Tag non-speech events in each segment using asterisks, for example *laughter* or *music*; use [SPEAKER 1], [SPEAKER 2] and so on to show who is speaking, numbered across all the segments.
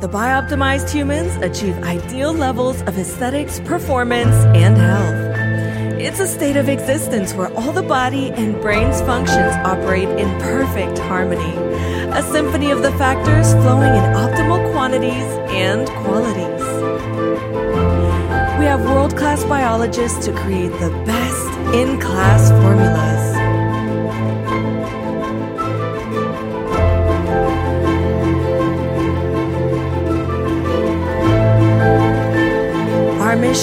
[SPEAKER 1] The bioptimized humans achieve ideal levels of aesthetics, performance, and health. It's a state of existence where all the body and brain's functions operate in perfect harmony. A symphony of the factors flowing in optimal quantities and qualities. We have world class biologists to create the best in class formulas.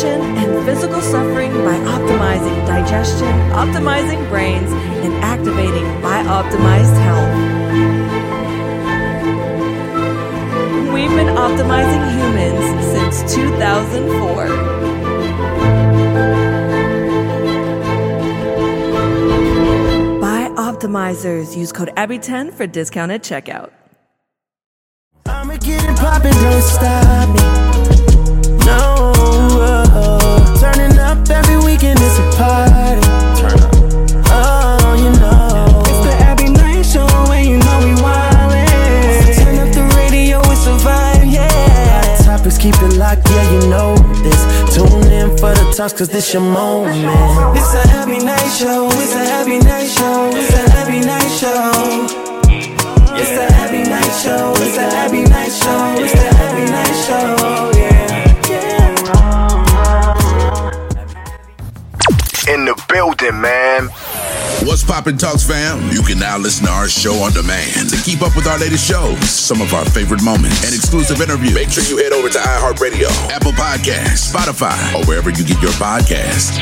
[SPEAKER 1] And physical suffering by optimizing digestion, optimizing brains, and activating by optimized health. We've been optimizing humans since 2004. BiOptimizers. Use code ABBY10 for discount at checkout.
[SPEAKER 2] Is a party. Turn up. Oh, you know. It's the Abbie Knight Show, and you know we wildin'. Turn up the radio, it's a vibe, yeah. Hot topics, keep it locked, yeah, you know this. Tune in for the talks, cause this your moment. It's a Abbie Knight Show, it's a Abbie Knight Show, it's a Abbie Knight Show. The
[SPEAKER 3] man.
[SPEAKER 4] What's poppin' talks, fam? You can now listen to our show on demand to keep up with our latest shows, some of our favorite moments, and exclusive interviews. Make sure you head over to iHeartRadio, Apple Podcasts, Spotify, or wherever you get your podcasts.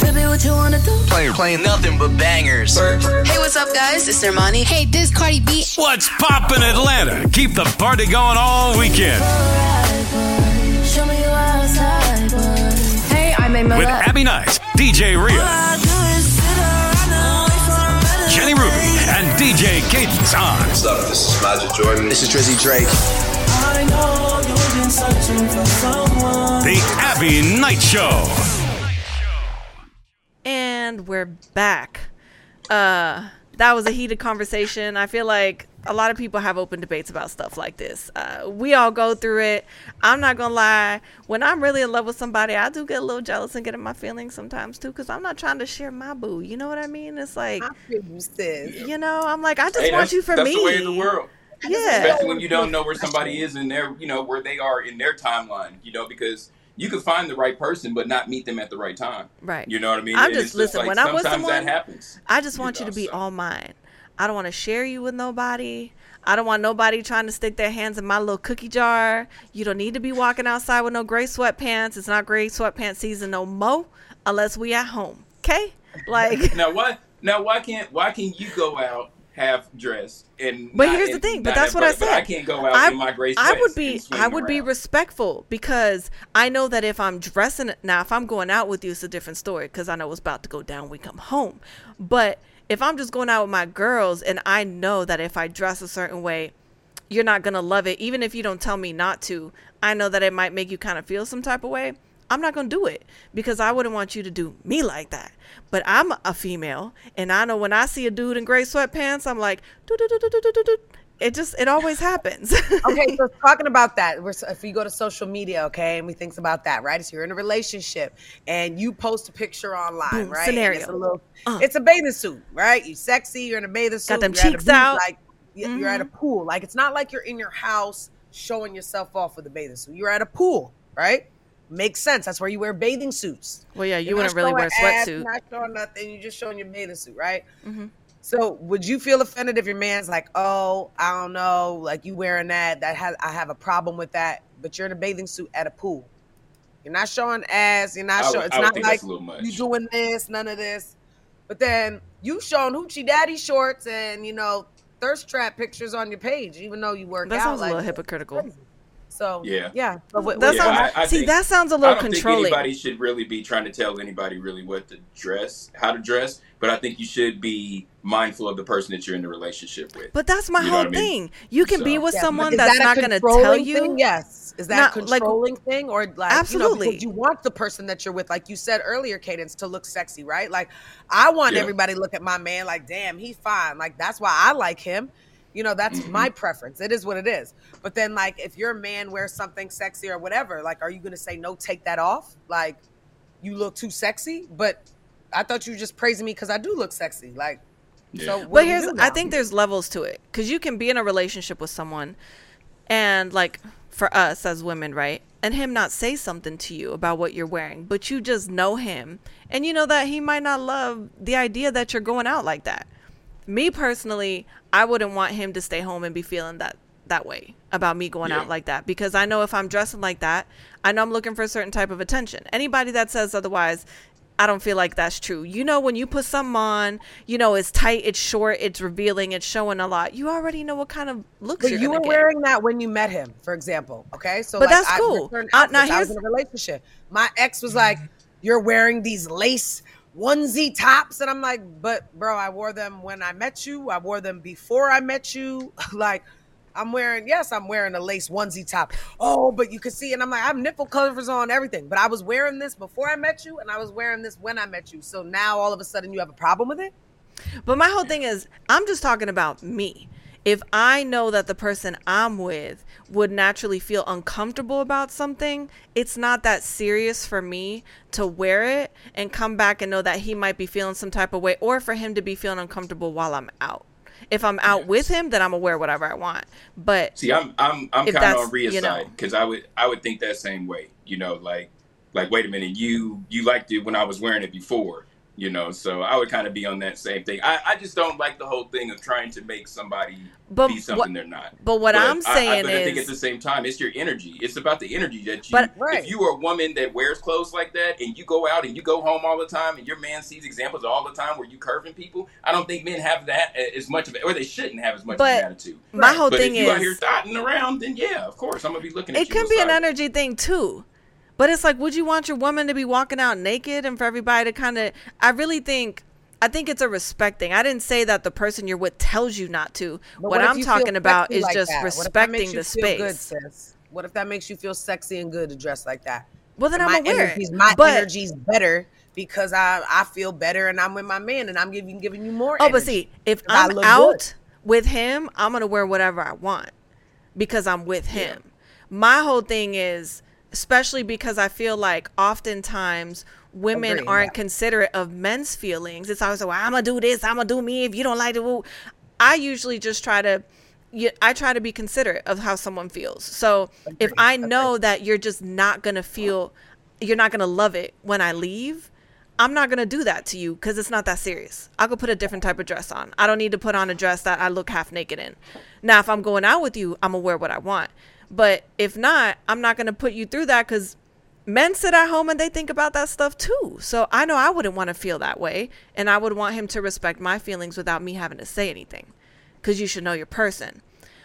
[SPEAKER 5] Baby, what you wanna do?
[SPEAKER 6] Playing, playing nothing but bangers.
[SPEAKER 5] Hey, what's up, guys? It's Armani.
[SPEAKER 7] Hey, this Cardi B.
[SPEAKER 8] What's poppin' Atlanta? Keep the party going all weekend.
[SPEAKER 5] Show me you outside,
[SPEAKER 8] With Abbie Knight, DJ Ria, Jenny Ruby, and DJ Cadence on.
[SPEAKER 9] What's up? This is Magic Jordan.
[SPEAKER 6] This is Drizzy Drake.
[SPEAKER 2] I know you've been searching for someone.
[SPEAKER 8] The Abbie Knight Show.
[SPEAKER 1] And we're back. Uh, that was a heated conversation. I feel like a lot of people have open debates about stuff like this. Uh, we all go through it. I'm not gonna lie. When I'm really in love with somebody, I do get a little jealous and get in my feelings sometimes too, because I'm not trying to share my boo. You know what I mean? It's like, you know, I'm like, I just
[SPEAKER 10] Hey,
[SPEAKER 1] want
[SPEAKER 10] that's-
[SPEAKER 1] you for
[SPEAKER 10] that's
[SPEAKER 1] me.
[SPEAKER 10] the way of the world.
[SPEAKER 1] Yeah.
[SPEAKER 10] Especially when you don't know where somebody is in their, you know, where they are in their timeline, you know, because you could find the right person but not meet them at the right time.
[SPEAKER 1] Right.
[SPEAKER 10] You know what I mean?
[SPEAKER 1] I'm
[SPEAKER 10] And
[SPEAKER 1] just listen.
[SPEAKER 10] like
[SPEAKER 1] when with
[SPEAKER 10] sometimes
[SPEAKER 1] someone,
[SPEAKER 10] that happens.
[SPEAKER 1] I just want you to be all mine. I don't want to share you with nobody. I don't want nobody trying to stick their hands in my little cookie jar. You don't need to be walking outside with no gray sweatpants. It's not gray sweatpants season no mo, unless we at home. Okay? Like, *laughs*
[SPEAKER 10] now why now why can't why can you go out half dressed and
[SPEAKER 1] but here's the
[SPEAKER 10] and
[SPEAKER 1] thing. But that's
[SPEAKER 10] at-
[SPEAKER 1] what I said.
[SPEAKER 10] I can't go out
[SPEAKER 1] I,
[SPEAKER 10] in my gray
[SPEAKER 1] I would be. I would be respectful because I know that if I'm dressing now, if I'm going out with you, it's a different story because I know what's about to go down. when We come home, but if I'm just going out with my girls and I know that if I dress a certain way, you're not gonna love it, even if you don't tell me not to. I know that it might make you kind of feel some type of way. I'm not gonna do it because I wouldn't want you to do me like that. But I'm a female, and I know when I see a dude in gray sweatpants, I'm like, "Do-do-do-do-do-do-do." it just it always happens. *laughs*
[SPEAKER 11] okay, so talking about that, we're, if you go to social media, okay, and we think about that, right? So you're in a relationship and you post a picture online,
[SPEAKER 1] Boom,
[SPEAKER 11] right? And
[SPEAKER 1] scenario.
[SPEAKER 11] It's a, little,
[SPEAKER 1] Uh.
[SPEAKER 11] it's a bathing suit, right? You're sexy, you're in a bathing suit.
[SPEAKER 1] Got them
[SPEAKER 11] you're at a
[SPEAKER 1] cheeks
[SPEAKER 11] beach,
[SPEAKER 1] out.
[SPEAKER 11] Like y- you're at a
[SPEAKER 1] Mhm.
[SPEAKER 11] pool. Like it's not like you're in your house showing yourself off with a bathing suit. You're at a pool, right? Makes sense. That's where you wear bathing suits.
[SPEAKER 1] Well, yeah, you wouldn't really wear a
[SPEAKER 11] showing ass,
[SPEAKER 1] sweatsuit.
[SPEAKER 11] Not showing nothing. You're just showing your bathing suit, right?
[SPEAKER 1] Mm-hmm.
[SPEAKER 11] So, would you feel offended if your man's like, "Oh, I don't know, like you wearing that? That has I have a problem with that." But you're in a bathing suit at a pool. You're not showing ass. You're not showing. It's
[SPEAKER 10] I
[SPEAKER 11] not
[SPEAKER 10] think
[SPEAKER 11] like
[SPEAKER 10] that's a little much.
[SPEAKER 11] you doing this, none of this. But then you showing hoochie daddy shorts and you know thirst trap pictures on your page, even though you work
[SPEAKER 1] That
[SPEAKER 11] out.
[SPEAKER 1] That sounds a little hypocritical.
[SPEAKER 11] So
[SPEAKER 10] Yeah.
[SPEAKER 11] yeah. But what,
[SPEAKER 1] That
[SPEAKER 11] what-
[SPEAKER 1] sounds-
[SPEAKER 10] I- I
[SPEAKER 1] see,
[SPEAKER 10] think-
[SPEAKER 1] that sounds a
[SPEAKER 10] I
[SPEAKER 1] little
[SPEAKER 10] don't
[SPEAKER 1] controlling.
[SPEAKER 10] think anybody should really be trying to tell anybody really what to dress, how to dress. But I think you should be mindful of the person that you're in the relationship with.
[SPEAKER 1] But that's my
[SPEAKER 10] You know
[SPEAKER 1] whole
[SPEAKER 10] what I mean?
[SPEAKER 1] thing. You can be with
[SPEAKER 11] Yeah,
[SPEAKER 1] someone that's
[SPEAKER 11] that
[SPEAKER 1] not going to tell you.
[SPEAKER 11] thing? Yes. Is that
[SPEAKER 1] Not-
[SPEAKER 11] a
[SPEAKER 1] like-
[SPEAKER 11] controlling thing or like
[SPEAKER 1] Absolutely.
[SPEAKER 11] You know, you want the person that you're with, like you said earlier, Cadence, to look sexy, right? Like I want
[SPEAKER 10] Yeah.
[SPEAKER 11] everybody to look at my man like, damn, he's fine. Like that's why I like him. You know, that's
[SPEAKER 10] Mhm.
[SPEAKER 11] my preference. It is what it is. But then, like, if your man wears something sexy or whatever, like, are you going to say, no, take that off? Like, you look too sexy? But I thought you were just praising me because I do look sexy. Like,
[SPEAKER 10] Yeah.
[SPEAKER 11] so what
[SPEAKER 1] But here's,
[SPEAKER 11] do
[SPEAKER 1] I think there's levels to it because you can be in a relationship with someone, and like for us as women, right? And him not say something to you about what you're wearing, but you just know him, and you know that he might not love the idea that you're going out like that. Me personally, I wouldn't want him to stay home and be feeling that that way about me going
[SPEAKER 10] Yeah.
[SPEAKER 1] out like that because I know if I'm dressing like that, I know I'm looking for a certain type of attention. Anybody that says otherwise, I don't feel like that's true. You know, when you put something on, you know, it's tight, it's short, it's revealing, it's showing a lot. You already know what kind of looks
[SPEAKER 11] But
[SPEAKER 1] you're
[SPEAKER 11] you
[SPEAKER 1] gonna
[SPEAKER 11] were
[SPEAKER 1] get.
[SPEAKER 11] wearing that when you met him, for example. Okay, so
[SPEAKER 1] But
[SPEAKER 11] like,
[SPEAKER 1] that's cool.
[SPEAKER 11] returned
[SPEAKER 1] Uh, now
[SPEAKER 11] outfits. I was
[SPEAKER 1] here's-
[SPEAKER 11] in a relationship. My ex was like, "You're wearing these lace onesie tops," and I'm like, "But bro, I wore them when I met you. I wore them before I met you. *laughs* like, I'm wearing yes, I'm wearing a lace onesie top. Oh, but you can see, and I'm like, I have nipple covers on everything. But I was wearing this before I met you, and I was wearing this when I met you. So now all of a sudden you have a problem with it?
[SPEAKER 1] But my whole thing is, I'm just talking about me. If I know that the person I'm with would naturally feel uncomfortable about something, it's not that serious for me to wear it and come back and know that he might be feeling some type of way or for him to be feeling uncomfortable while I'm out. If I'm out with him, then I'm gonna wear whatever I want. But
[SPEAKER 10] See, I'm I'm I'm kind of on Ria's
[SPEAKER 1] you know.
[SPEAKER 10] side because I would I would think that same way. You know, like like wait a minute, you you liked it when I was wearing it before. You know, so I would kind of be on that same thing. I, I just don't like the whole thing of trying to make somebody
[SPEAKER 1] But
[SPEAKER 10] be
[SPEAKER 1] what-
[SPEAKER 10] something they're not.
[SPEAKER 1] but what I'm
[SPEAKER 10] I- I,
[SPEAKER 1] saying
[SPEAKER 10] but I think
[SPEAKER 1] is-
[SPEAKER 10] at the same time, it's your energy. It's about the energy that you.
[SPEAKER 1] But-
[SPEAKER 11] Right.
[SPEAKER 10] if you are a woman that wears clothes like that, and you go out and you go home all the time, and your man sees examples all the time where you curving people, I don't think men have that uh, as much of it, or they shouldn't have as much
[SPEAKER 1] But
[SPEAKER 10] of an attitude.
[SPEAKER 1] my whole
[SPEAKER 10] But
[SPEAKER 1] thing
[SPEAKER 10] if you out
[SPEAKER 1] is-
[SPEAKER 10] here dotting around, then yeah, of course, I'm gonna be looking at
[SPEAKER 1] it can be an energy thing too. But it's like, would you want your woman to be walking out naked and for everybody to kind of? I really think, I think it's a respect thing. I didn't say that the person you're with tells you not to.
[SPEAKER 11] But
[SPEAKER 1] what I'm talking about is
[SPEAKER 11] like
[SPEAKER 1] just
[SPEAKER 11] that? What
[SPEAKER 1] respecting the
[SPEAKER 11] feel Good,
[SPEAKER 1] space.
[SPEAKER 11] What if that makes you feel sexy and good to dress like that?
[SPEAKER 1] Well, then
[SPEAKER 11] my
[SPEAKER 1] I'm aware.
[SPEAKER 11] energy's my
[SPEAKER 1] but,
[SPEAKER 11] energy's better because I I feel better and I'm with my man and I'm giving giving you more.
[SPEAKER 1] Oh, but see, if I'm out
[SPEAKER 11] good.
[SPEAKER 1] with him, I'm gonna wear whatever I want because I'm with him. My whole thing is, especially because I feel like oftentimes women
[SPEAKER 11] Agreed,
[SPEAKER 1] aren't
[SPEAKER 11] yeah.
[SPEAKER 1] considerate of men's feelings. It's always like, well, I'm gonna do this, I'm gonna do me. If you don't like it, well, I usually just try to. I try to be considerate of how someone feels. So if I know that you're just not gonna feel, you're not gonna love it when I leave, I'm not gonna do that to you because it's not that serious. I'll go put a different type of dress on. I don't need to put on a dress that I look half naked in. Now, if I'm going out with you, I'm gonna wear what I want. But if not, I'm not gonna put you through that because men sit at home and they think about that stuff too. So I know I wouldn't want to feel that way, and I would want him to respect my feelings without me having to say anything, because you should know your person.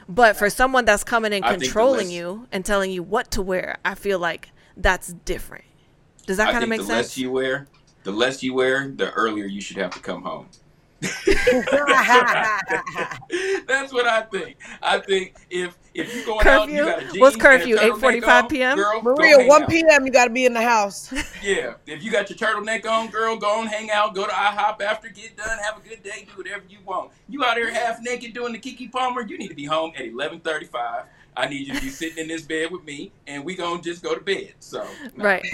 [SPEAKER 1] But for someone that's coming and
[SPEAKER 10] I think the
[SPEAKER 1] controlling
[SPEAKER 10] less-
[SPEAKER 1] you and telling you what to wear, I feel like that's different. Does that kind of
[SPEAKER 10] think
[SPEAKER 1] make
[SPEAKER 10] the
[SPEAKER 1] sense?
[SPEAKER 10] less you wear, the less you wear, the earlier you should have to come home. *laughs* *laughs* *laughs* *laughs* That's what I think. I think if if you going out, you
[SPEAKER 1] Curfew?
[SPEAKER 10] got a jeans
[SPEAKER 1] What's curfew?
[SPEAKER 10] turtleneck
[SPEAKER 1] 8:45 p.m.?
[SPEAKER 10] Girl,
[SPEAKER 11] Maria, 1
[SPEAKER 10] out.
[SPEAKER 11] p.m. You got to be in the house. *laughs*
[SPEAKER 10] Yeah, if you got your turtleneck on, girl, go on, hang out, go to IHOP after, get done, have a good day, do whatever you want. You out here half naked doing the Keke Palmer, you need to be home at eleven thirty-five. I need you to be sitting in this bed with me, and we gonna just go to bed. So,
[SPEAKER 1] Right. *laughs*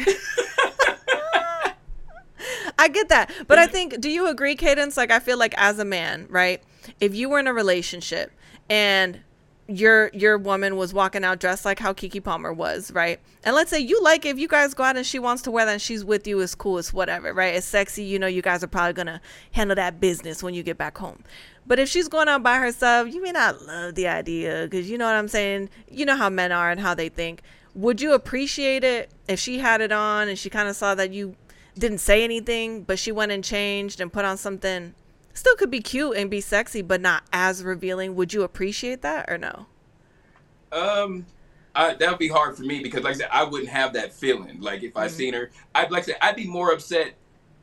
[SPEAKER 1] I get that. But I think, do you agree, Cadence? Like, I feel like as a man, right? If you were in a relationship and your your woman was walking out dressed like how Keke Palmer was, right? And let's say you like it, if you guys go out and she wants to wear that and she's with you, it's cool, it's whatever, right? It's sexy, you know, you guys are probably gonna handle that business when you get back home. But if she's going out by herself, you may not love the idea because you know what I'm saying? You know how men are and how they think. Would you appreciate it if she had it on and she kind of saw that you didn't say anything, but she went and changed and put on something still could be cute and be sexy, but not as revealing? Would you appreciate that or no?
[SPEAKER 10] Um, I, that would be hard for me because, like I said, I wouldn't have that feeling. Like if I
[SPEAKER 1] Mm-hmm.
[SPEAKER 10] seen her, I'd like I said, I'd be more upset.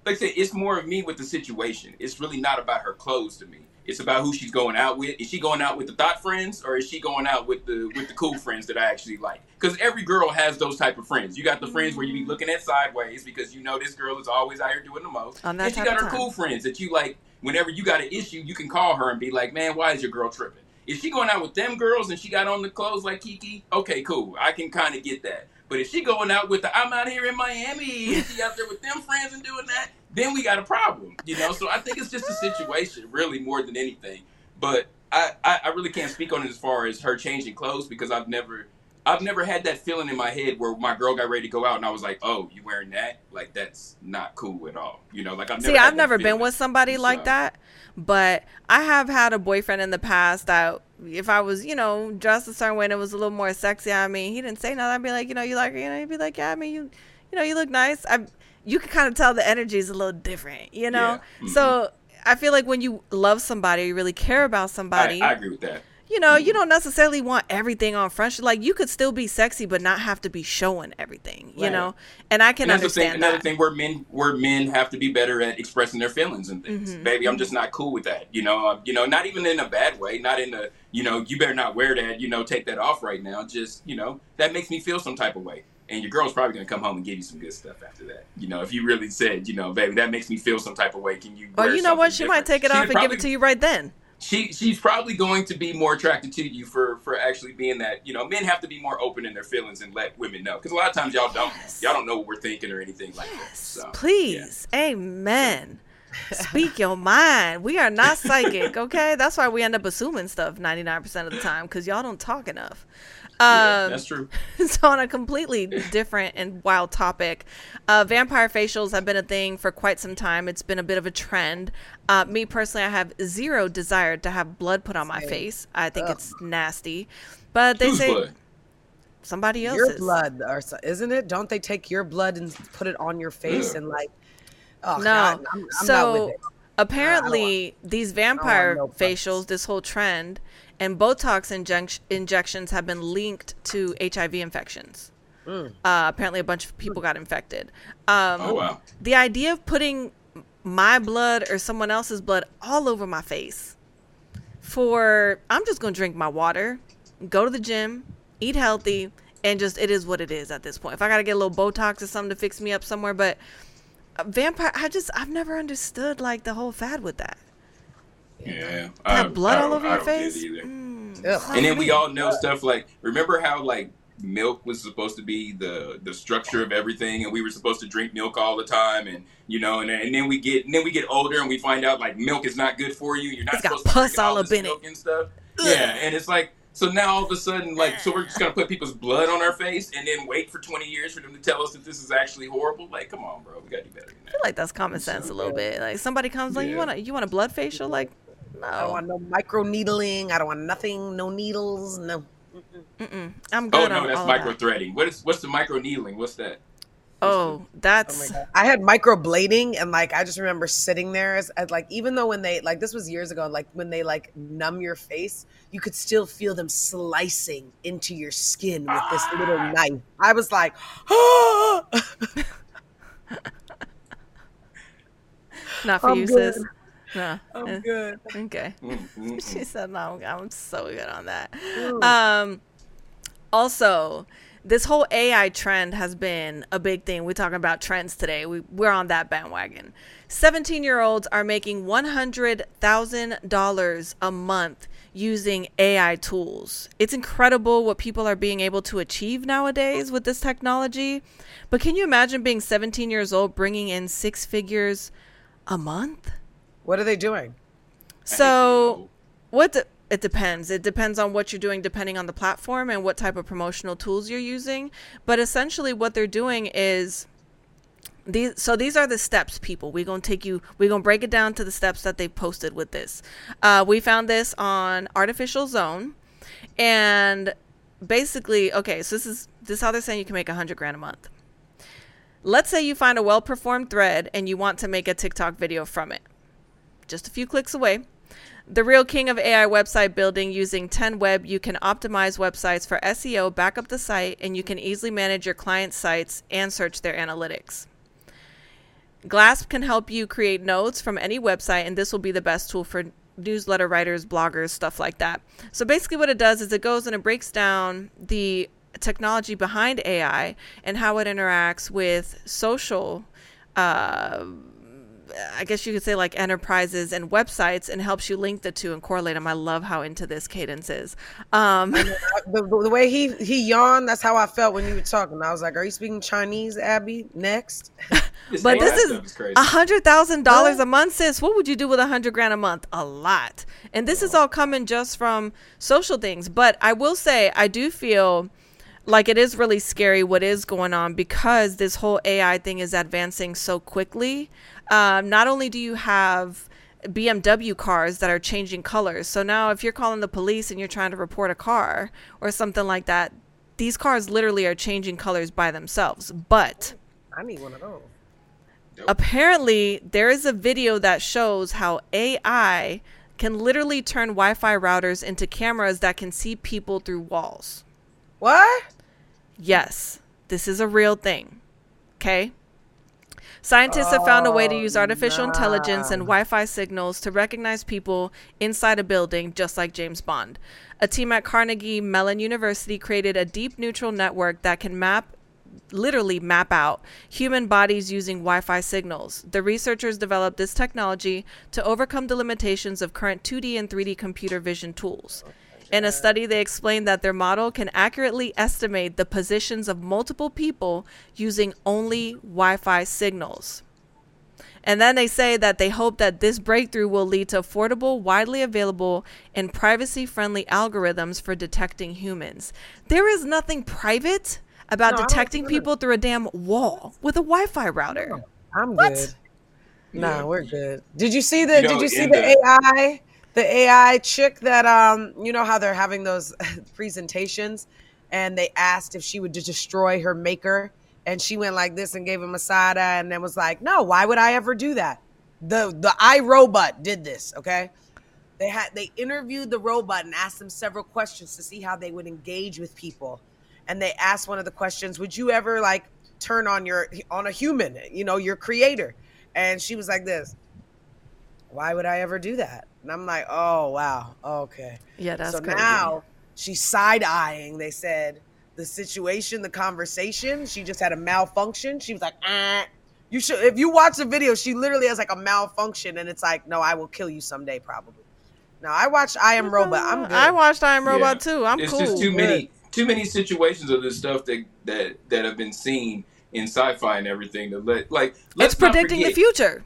[SPEAKER 10] Like I said, it's more of me with the situation. It's really not about her clothes to me. It's about who she's going out with. Is she going out with the thought friends, or is she going out with the with the cool friends that I actually like? Because every girl has those type of friends. You got the friends where you be looking at sideways because you know this girl is always out here doing the most.
[SPEAKER 1] On that
[SPEAKER 10] and she got her
[SPEAKER 1] time.
[SPEAKER 10] cool friends that you like. Whenever you got an issue, you can call her and be like, "Man, why is your girl tripping?" If she going out with them girls and she got on the clothes like Keke, okay, cool. I can kind of get that. But if she going out with the I'm out here in Miami she out there with them friends and doing that, then we got a problem, you know. So I think it's just a situation, really, more than anything. But I, I, I really can't speak on it as far as her changing clothes because I've never I've never had that feeling in my head where my girl got ready to go out and I was like, oh, you wearing that? Like that's not cool at all. You know, like I've never
[SPEAKER 1] See, I've never been with somebody like that, but I have had a boyfriend in the past that if I was, you know, dressed a certain way and it was a little more sexy, I mean, he didn't say nothing. I'd be like, you know, you like her, you know, he'd be like, yeah, I mean, you, you know, you look nice. I, you can kind of tell the energy is a little different, you know.
[SPEAKER 10] Yeah.
[SPEAKER 1] So mm-hmm. I feel like when you love somebody, you really care about somebody.
[SPEAKER 10] I, I agree with that.
[SPEAKER 1] You know, you don't necessarily want everything on front. Like you could still be sexy, but not have to be showing everything. You
[SPEAKER 10] Right.
[SPEAKER 1] know, and I can
[SPEAKER 10] and the thing,
[SPEAKER 1] understand
[SPEAKER 10] another
[SPEAKER 1] that.
[SPEAKER 10] thing where men where men have to be better at expressing their feelings and things.
[SPEAKER 1] Mhm.
[SPEAKER 10] Baby, I'm just not cool with that. You know, uh, you know, not even in a bad way, not in a you know, you better not wear that. You know, take that off right now. Just you know, that makes me feel some type of way. And your girl's probably gonna come home and give you some good stuff after that. You know, if you really said, you know, baby, that makes me feel some type of way. Can you?
[SPEAKER 1] Or you know what? She might take it
[SPEAKER 10] She'd
[SPEAKER 1] off and give it to you right then.
[SPEAKER 10] She she's probably going to be more attracted to you for for actually being that you know men have to be more open in their feelings and let women know because a lot of times y'all don't y'all don't know what we're thinking or anything like that so
[SPEAKER 1] Please. Amen. *laughs* Speak your mind. We are not psychic, okay? That's why we end up assuming stuff 99% of the time because y'all don't talk enough.
[SPEAKER 10] Yeah,
[SPEAKER 1] Um,
[SPEAKER 10] that's true *laughs*
[SPEAKER 1] so on a completely different and wild topic uh, vampire facials have been a thing for quite some time it's been a bit of a trend uh, me personally i have zero desire to have blood put on my
[SPEAKER 11] Same.
[SPEAKER 1] face i think
[SPEAKER 11] Ugh.
[SPEAKER 1] it's nasty but they
[SPEAKER 10] Whose
[SPEAKER 1] say
[SPEAKER 10] blood?
[SPEAKER 1] somebody
[SPEAKER 11] your
[SPEAKER 1] else's
[SPEAKER 11] blood, or so, isn't it? Don't they take your blood and put it on your face *clears throat* and like? Oh,
[SPEAKER 1] no
[SPEAKER 11] God, I'm, I'm
[SPEAKER 1] so
[SPEAKER 11] not with it.
[SPEAKER 1] Apparently these vampire
[SPEAKER 11] no
[SPEAKER 1] facials this whole trend and botox injec- injections have been linked to hiv infections.
[SPEAKER 11] Mm.
[SPEAKER 1] uh, apparently a bunch of people got infected. Um,
[SPEAKER 10] oh wow.
[SPEAKER 1] the idea of putting my blood or someone else's blood all over my face for I'm just gonna drink my water, go to the gym, eat healthy, and just it is what it is at this point. If I gotta get a little Botox or something to fix me up somewhere, but vampire, I just I've never understood like the whole fad with that.
[SPEAKER 10] yeah
[SPEAKER 1] To have blood
[SPEAKER 10] I
[SPEAKER 1] all over
[SPEAKER 10] I
[SPEAKER 1] your
[SPEAKER 10] don't get it
[SPEAKER 1] face.
[SPEAKER 10] either.
[SPEAKER 1] Mm,
[SPEAKER 11] Ugh.
[SPEAKER 10] and then we all know stuff like remember how like milk was supposed to be the the structure of everything and we were supposed to drink milk all the time and you know and, then- and then we get and then we get older and we find out like milk is not good for you you're not
[SPEAKER 1] It's got
[SPEAKER 10] supposed to
[SPEAKER 1] pus
[SPEAKER 10] drink
[SPEAKER 1] all
[SPEAKER 10] this
[SPEAKER 1] up in
[SPEAKER 10] milk and stuff yeah and it's like so now all of a sudden like so we're just gonna put people's blood on our face and then wait for 20 years for them to tell us that this is actually horrible like come on bro we gotta do better than
[SPEAKER 1] I feel like that's common sense a little bit. Like somebody comes like, you want a you want a blood facial? Like, no,
[SPEAKER 11] I don't want no micro needling. I don't want nothing. No needles. No.
[SPEAKER 1] Mm-mm. I'm good.
[SPEAKER 10] oh
[SPEAKER 1] good
[SPEAKER 10] no
[SPEAKER 1] on
[SPEAKER 10] that's
[SPEAKER 1] all
[SPEAKER 10] micro
[SPEAKER 1] that.
[SPEAKER 10] threading what is what's the micro needling what's that
[SPEAKER 1] Oh,
[SPEAKER 11] Oh
[SPEAKER 1] that's
[SPEAKER 11] god! I had microblading, and like I just remember sitting there as, as like even though when they like this was years ago, like when they like numb your face, you could still feel them slicing into your skin with this little knife. I was like, oh, *gasps*
[SPEAKER 1] not for
[SPEAKER 11] I'm
[SPEAKER 1] you,
[SPEAKER 11] good.
[SPEAKER 1] sis. No.
[SPEAKER 11] I'm
[SPEAKER 1] Eh,
[SPEAKER 11] good.
[SPEAKER 1] Okay. *laughs* She said no i'm so good on that um also this whole ai trend has been a big thing. We're talking about trends today. We, we're on that bandwagon. 17 year olds are making $100000 a month using ai tools. It's incredible what people are being able to achieve nowadays with this technology. But can you imagine being 17 years old bringing in six figures a month?
[SPEAKER 11] What are they doing?
[SPEAKER 1] so what it depends. It depends on what you're doing depending on the platform and what type of promotional tools you're using. But essentially what they're doing is these so these are the steps people. We're to take you we're to break it down to the steps that they posted with this. Uh, we found this on artificial zone. And basically okay so this is this is how they're saying you can make a hundred grand a month. Let's say you find a well-performed thread and you want to make a tiktok video from it. Just a few clicks away. The real king of AI website building using 10web, you can optimize websites for SEO, back up the site, and you can easily manage your client sites and search their analytics. Glasp can help you create notes from any website, and this will be the best tool for newsletter writers, bloggers, stuff like that. So basically, what it does is it goes and it breaks down the technology behind AI and how it interacts with social. Uh, I guess you could say like enterprises and websites and helps you link the two and correlate them. I love how into this Cadence is. Um,
[SPEAKER 11] the, *laughs* the, the way he he yawned, that's how I felt when you were talking. I was like, "Are you speaking Chinese, Abbie?" Next, *laughs*
[SPEAKER 1] but this is a hundred thousand dollars a month, sis. What would you do with a hundred grand a month? A lot. And this is all coming just from social things. But I will say, I do feel like it is really scary what is going on because this whole AI thing is advancing so quickly. Um, not only do you have BMW cars that are changing colors, so now if you're calling the police and you're trying to report a car or something like that, these cars literally are changing colors by themselves. But
[SPEAKER 11] I need one of those.
[SPEAKER 1] apparently there is a video that shows how AI can literally turn Wi-Fi routers into cameras that can see people through walls.
[SPEAKER 11] What?
[SPEAKER 1] Yes, this is a real thing. Okay? Scientists have found a way to oh, use artificial intelligence and Wi Fi signals to recognize people inside a building, just like James Bond. A team at Carnegie Mellon University created a deep neural network that can map literally map out human bodies using Wi Fi signals. The researchers developed this technology to overcome the limitations of current 2D and 3D computer vision tools. In a study, they explained that their model can accurately estimate the positions of multiple people using only Wi Fi signals. And then they say that they hope that this breakthrough will lead to affordable, widely available, and privacy friendly algorithms for detecting humans. There is nothing private about
[SPEAKER 11] No,
[SPEAKER 1] detecting people through a damn wall with a Wi Fi router.
[SPEAKER 11] I'm
[SPEAKER 1] What?
[SPEAKER 11] good. Nah, we're good. Did you see the?
[SPEAKER 10] You
[SPEAKER 11] did you see the,
[SPEAKER 10] the-
[SPEAKER 11] AI? The AI chick that um, you know how they're having those *laughs* presentations, and they asked if she would destroy her maker, and she went like this and gave him a side eye, and then was like, "No, why would I ever do that?" The the iRobot did this. Okay, they had they interviewed the robot and asked them several questions to see how they would engage with people, and they asked one of the questions, "Would you ever like turn on your on a human, you know, your creator?" And she was like this. Why would I ever do that? And I'm like, oh wow, okay.
[SPEAKER 1] Yeah, that's
[SPEAKER 11] so
[SPEAKER 1] crazy.
[SPEAKER 11] now she's side eyeing. They said the situation, the conversation. She just had a malfunction. She was like, ah. You should if you watch the video, she literally has like a malfunction, and it's like, no, I will kill you someday, probably. Now I watched I Am Robot. I'm good.
[SPEAKER 1] I watched I Am
[SPEAKER 10] Yeah.
[SPEAKER 1] Robot too. I'm
[SPEAKER 10] it's
[SPEAKER 1] cool.
[SPEAKER 10] just too many too many situations of this stuff that that that have been seen in sci-fi and everything to let like let's
[SPEAKER 1] it's
[SPEAKER 10] not
[SPEAKER 1] predicting the future.